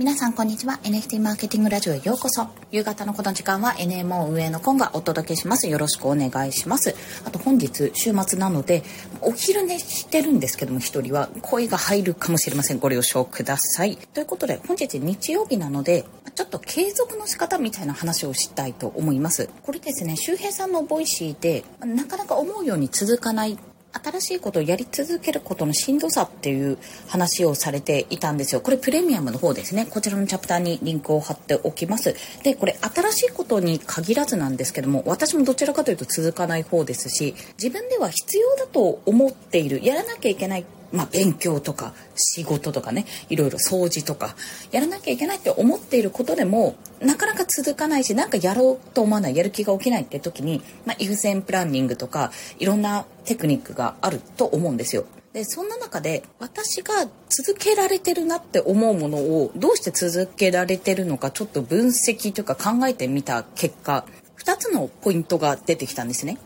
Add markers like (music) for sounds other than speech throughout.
皆さんこんにちは。NFT マーケティングラジオへようこそ。夕方のこの時間は NMO 運営のコンがお届けします。よろしくお願いします。あと本日週末なのでお昼寝してるんですけども一人は声が入るかもしれません。ご了承ください。ということで本日日曜日なのでちょっと継続の仕方みたいな話をしたいと思います。これですね周平さんの Voicy でなかなか思うように続かない新しいことをやり続けることのしんどさっていう話をされていたんですよ。これプレミアムの方ですね。こちらのチャプターにリンクを貼っておきます。で、これ新しいことに限らずなんですけども、私もどちらかというと続かない方ですし、自分では必要だと思っている、やらなきゃいけないまあ、勉強とか仕事とかねいろいろ掃除とかやらなきゃいけないって思っていることでもなかなか続かないしなんかやろうと思わないやる気が起きないって時に、まあ、優先プランニングとかいろんなテクニックがあると思うんですよ。でそんな中で私が続けられてるなって思うものをどうして続けられてるのかちょっと分析というか考えてみた結果2つのポイントが出てきたんですね。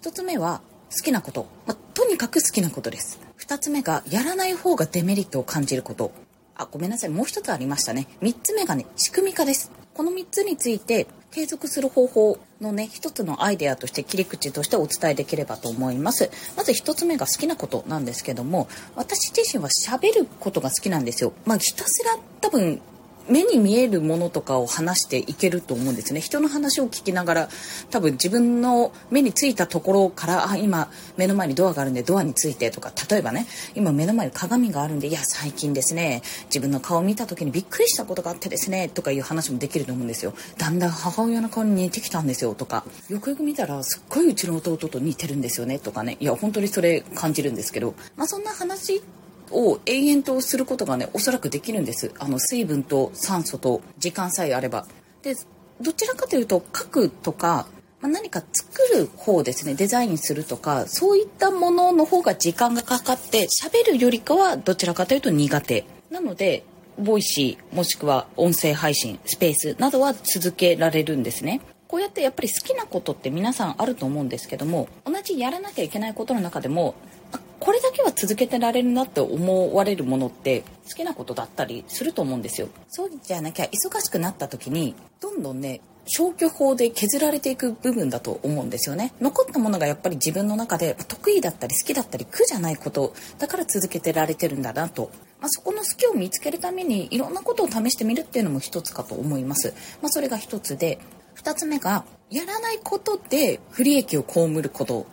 1つ目は好きなこと、まあ、とにかく好きなことです。2つ目がやらない方がデメリットを感じること。あごめんなさい。もう1つありましたね。3つ目がね仕組み化です。この3つについて継続する方法のね一つのアイデアとして切り口としてお伝えできればと思います。まず1つ目が好きなことなんですけども私自身は喋ることが好きなんですよ。まあひたすら多分目に見えるものとかを話していけると思うんですね。人の話を聞きながら多分自分の目についたところからあ今目の前にドアがあるんでドアについてとか例えばね今目の前に鏡があるんでいや最近ですね自分の顔を見た時にびっくりしたことがあってですねとかいう話もできると思うんですよ。だんだん母親の顔に似てきたんですよとか。よくよく見たらすっごいうちの弟と似てるんですよねとかね。いや本当にそれ感じるんですけど。まあそんな話を延々とすることがねおそらくできるんです。あの水分と酸素と時間さえあれば。でどちらかというと書くとか、まあ、何か作る方ですね。デザインするとかそういったものの方が時間がかかって喋るよりかはどちらかというと苦手。なので Voicy もしくは音声配信スペースなどは続けられるんですね。こうやってやっぱり好きなことって皆さんあると思うんですけども同じやらなきゃいけないことの中でもこれだけは続けてられるなって思われるものって好きなことだったりすると思うんですよ。そうじゃなきゃ忙しくなった時にどんどんね消去法で削られていく部分だと思うんですよね。残ったものがやっぱり自分の中で得意だったり好きだったり苦じゃないことだから続けてられてるんだなと、まあ、そこの好きを見つけるためにいろんなことを試してみるっていうのも一つかと思います、まあ、それが一つで2つ目がやらないことで不利益を被ること。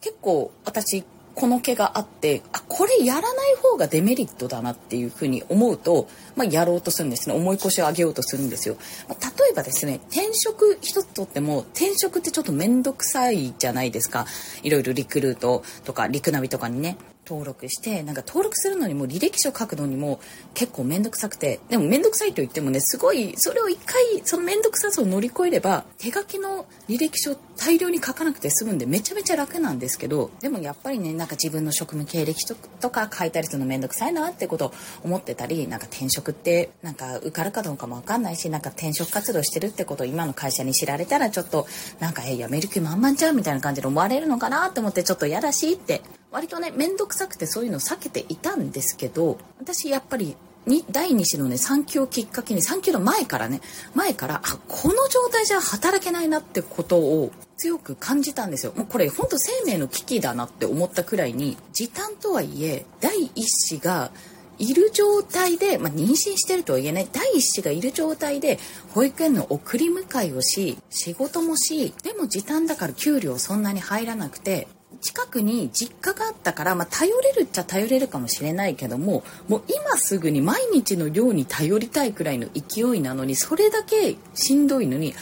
結構私この毛があってあこれやらない方がデメリットだなっていうふうに思うと、まあ、やろうとするんですね。重い腰を上げようとするんですよ、まあ、例えばですね転職一つとっても転職ってちょっと面倒くさいじゃないですか。いろいろリクルートとかリクナビとかにね。登録してなんか登録するのにも履歴書書くのにも結構面倒くさくてでも面倒くさいと言ってもねすごいそれを一回その面倒くささを乗り越えれば手書きの履歴書大量に書かなくて済むんでめちゃめちゃ楽なんですけどでもやっぱりねなんか自分の職務経歴書とか書いたりするの面倒くさいなってこと思ってたりなんか転職ってなんか受かるかどうかも分かんないしなんか転職活動してるってことを今の会社に知られたらちょっとなんかえ辞める気満々ちゃうみたいな感じで思われるのかなって思ってちょっと嫌だしって割とね面倒くさくてそういうの避けていたんですけど私やっぱりに第2子のね産休をきっかけに産休の前からね前からあこの状態じゃ働けないなってことを強く感じたんですよ。もうこれ本当生命の危機だなって思ったくらいに時短とはいえ第1子がいる状態で、まあ、妊娠してるとはいえね第一子がいる状態で保育園の送り迎えをし仕事もしでも時短だから給料そんなに入らなくて近くに実家があったから、まあ、頼れるっちゃ頼れるかもしれないけどももう今すぐに毎日の量に頼りたいくらいの勢いなのにそれだけしんどいのに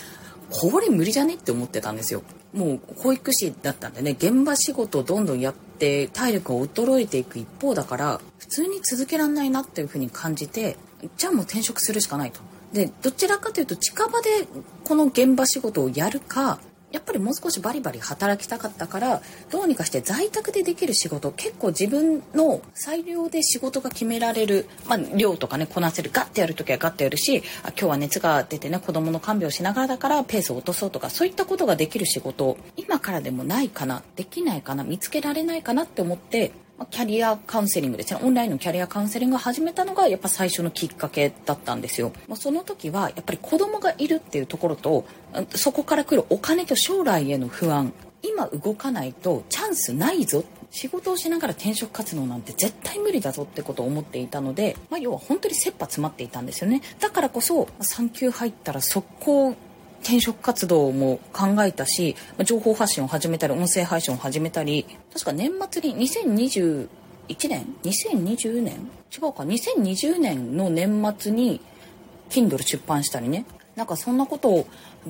これ無理じゃねって思ってたんですよ。もう保育士だったんでね現場仕事をどんどんやって体力が衰えていく一方だから普通に続けられないなっていうふうに感じてじゃあもう転職するしかないと。でどちらかというと近場でこの現場仕事をやるかやっぱりもう少しバリバリ働きたかったからどうにかして在宅でできる仕事結構自分の裁量で仕事が決められる、まあ、量とかねこなせるガッてやる時はガッてやるしあ今日は熱が出てね子供の看病しながらだからペースを落とそうとかそういったことができる仕事今からでもないかなできないかな見つけられないかなって思ってまキャリアカウンセリングですね。オンラインのキャリアカウンセリングを始めたのがやっぱ最初のきっかけだったんですよ。もうその時はやっぱり子供がいるっていうところとそこから来るお金と将来への不安。今動かないとチャンスないぞ。仕事をしながら転職活動なんて絶対無理だぞってことを思っていたので、まあ、要は本当に切羽詰まっていたんですよね。だからこそ産休入ったら速攻転職活動も考えたし情報発信を始めたり音声配信を始めたり確か年末に2021年？2020年？違うか。2020年の年末に Kindle 出版したりね。なんかそんなことを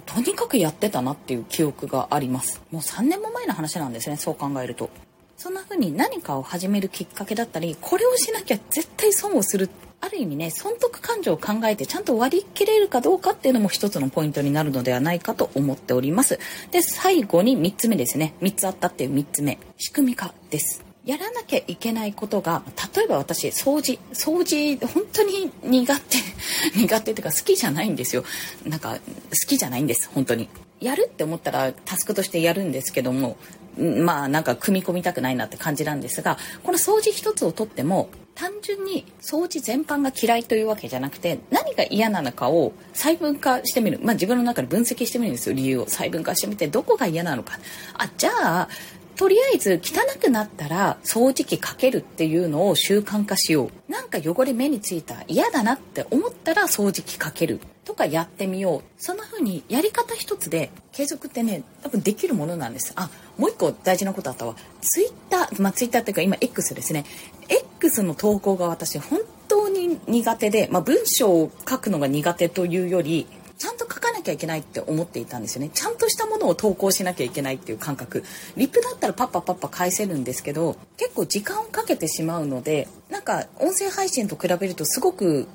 とにかくやってたなっていう記憶があります。もう3年も前の話なんですねそう考えると。そんな風に何かを始めるきっかけだったりこれをしなきゃ絶対損をするある意味ね損得感情を考えてちゃんと割り切れるかどうかっていうのも一つのポイントになるのではないかと思っております。で最後に3つ目ですね。3つあったっていう3つ目。仕組み化です。やらなきゃいけないことが例えば私掃除掃除本当に苦手 (laughs) 苦手っていうか好きじゃないんですよ。なんか好きじゃないんです本当に。やるって思ったらタスクとしてやるんですけどもまあなんか組み込みたくないなって感じなんですがこの掃除一つをとっても単純に掃除全般が嫌いというわけじゃなくて何が嫌なのかを細分化してみる、まあ、自分の中で分析してみるんですよ。理由を。細分化してみてどこが嫌なのか。あじゃあとりあえず汚くなったら掃除機かけるっていうのを習慣化しよう。なんか汚れ目についた嫌だなって思ったら掃除機かける。とかやってみよう。そんな風にやり方一つで継続ってね多分できるものなんです。あもう一個大事なことあったわ。ツイッターまあツイッターっていうか今 X ですね。X の投稿が私本当に苦手で、まあ、文章を書くのが苦手というよりちゃんと書かなきゃいけないって思っていたんですよねちゃんとしたものを投稿しなきゃいけないっていう感覚リップだったらパッパパッパ返せるんですけど結構時間をかけてしまうのでなんか音声配信と比べるとすごく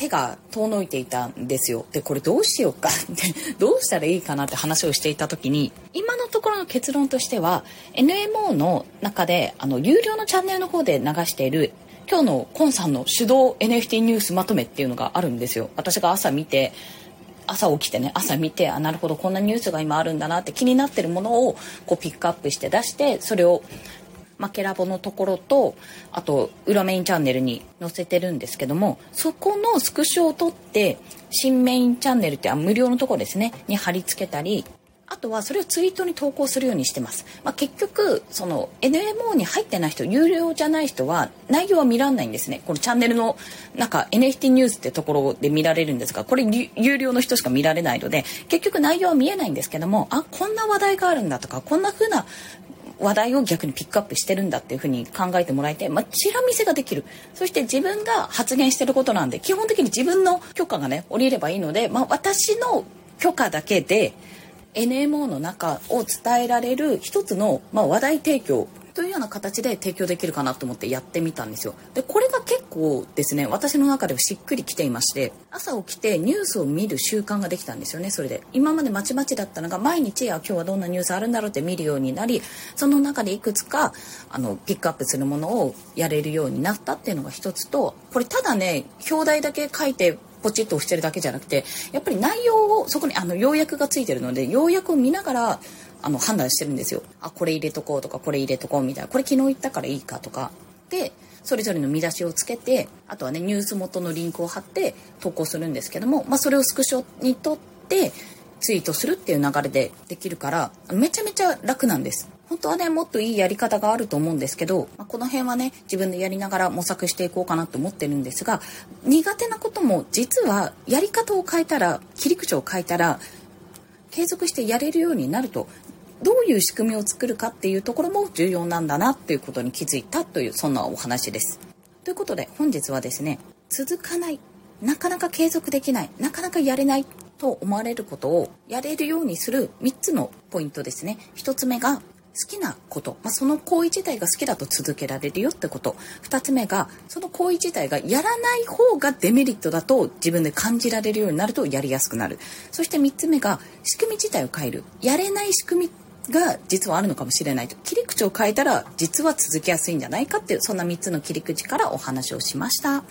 手が遠のいていたんですよ。で、これどうしようかってどうしたらいいかなって話をしていた時に、今ところの結論としては、NMO の中で、あの、有料のチャンネルの方で流している、今日のコンさんの手動 NFT ニュースまとめっていうのがあるんですよ。私が朝見て、朝起きてね朝見てあなるほどこんなニュースが今あるんだなって気になってるものをこうピックアップして出してそれをマケラボのところとあと裏メインチャンネルに載せてるんですけどもそこのスクショを取って新メインチャンネルってあ無料のとこですねに貼り付けたりあとはそれをツイートに投稿するようにしてます。まあ、結局、その NMO に入ってない人、有料じゃない人は内容は見らんないんですね。このチャンネルのなんか NFT ニュースってところで見られるんですが、これ有料の人しか見られないので、結局内容は見えないんですけども、あ、こんな話題があるんだとか、こんな風な話題を逆にピックアップしてるんだっていうふうに考えてもらえて、まあ、チラ見せができる。そして自分が発言してることなんで、基本的に自分の許可がね、降りればいいので、まあ、私の許可だけで、NMO の中を伝えられる一つの、まあ、話題提供というような形で提供できるかなと思ってやってみたんですよ。で、これが結構ですね、私の中ではしっくりきていまして、朝起きてニュースを見る習慣ができたんですよね、それで。今までまちまちだったのが、毎日、あ、今日はどんなニュースあるんだろうって見るようになり、その中でいくつか、あの、ピックアップするものをやれるようになったっていうのが一つと、これただね、表題だけ書いてポチッと押してるだけじゃなくてやっぱり内容をそこにあの要約がついてるので要約を見ながらあの判断してるんですよ。あこれ入れとこうとかこれ入れとこうみたいなこれ昨日言ったからいいかとかでそれぞれの見出しをつけてあとはねニュース元のリンクを貼って投稿するんですけども、まあ、それをスクショにとってツイートするっていう流れでできるからめちゃめちゃ楽なんです。本当はねもっといいやり方があると思うんですけど、まあ、この辺はね自分でやりながら模索していこうかなと思ってるんですが苦手なことも実はやり方を変えたら切り口を変えたら継続してやれるようになるとどういう仕組みを作るかっていうところも重要なんだなっていうことに気づいたというそんなお話です。ということで本日はですね続かないなかなか継続できないなかなかやれないと思われることをやれるようにする3つのポイントですね。1つ目が好きなこと、まあ、その行為自体が好きだと続けられるよってこと。2つ目がその行為自体がやらない方がデメリットだと自分で感じられるようになるとやりやすくなる。そして3つ目が仕組み自体を変える。やれない仕組みが実はあるのかもしれないと。切り口を変えたら実は続きやすいんじゃないかっていうそんな3つの切り口からお話をしました。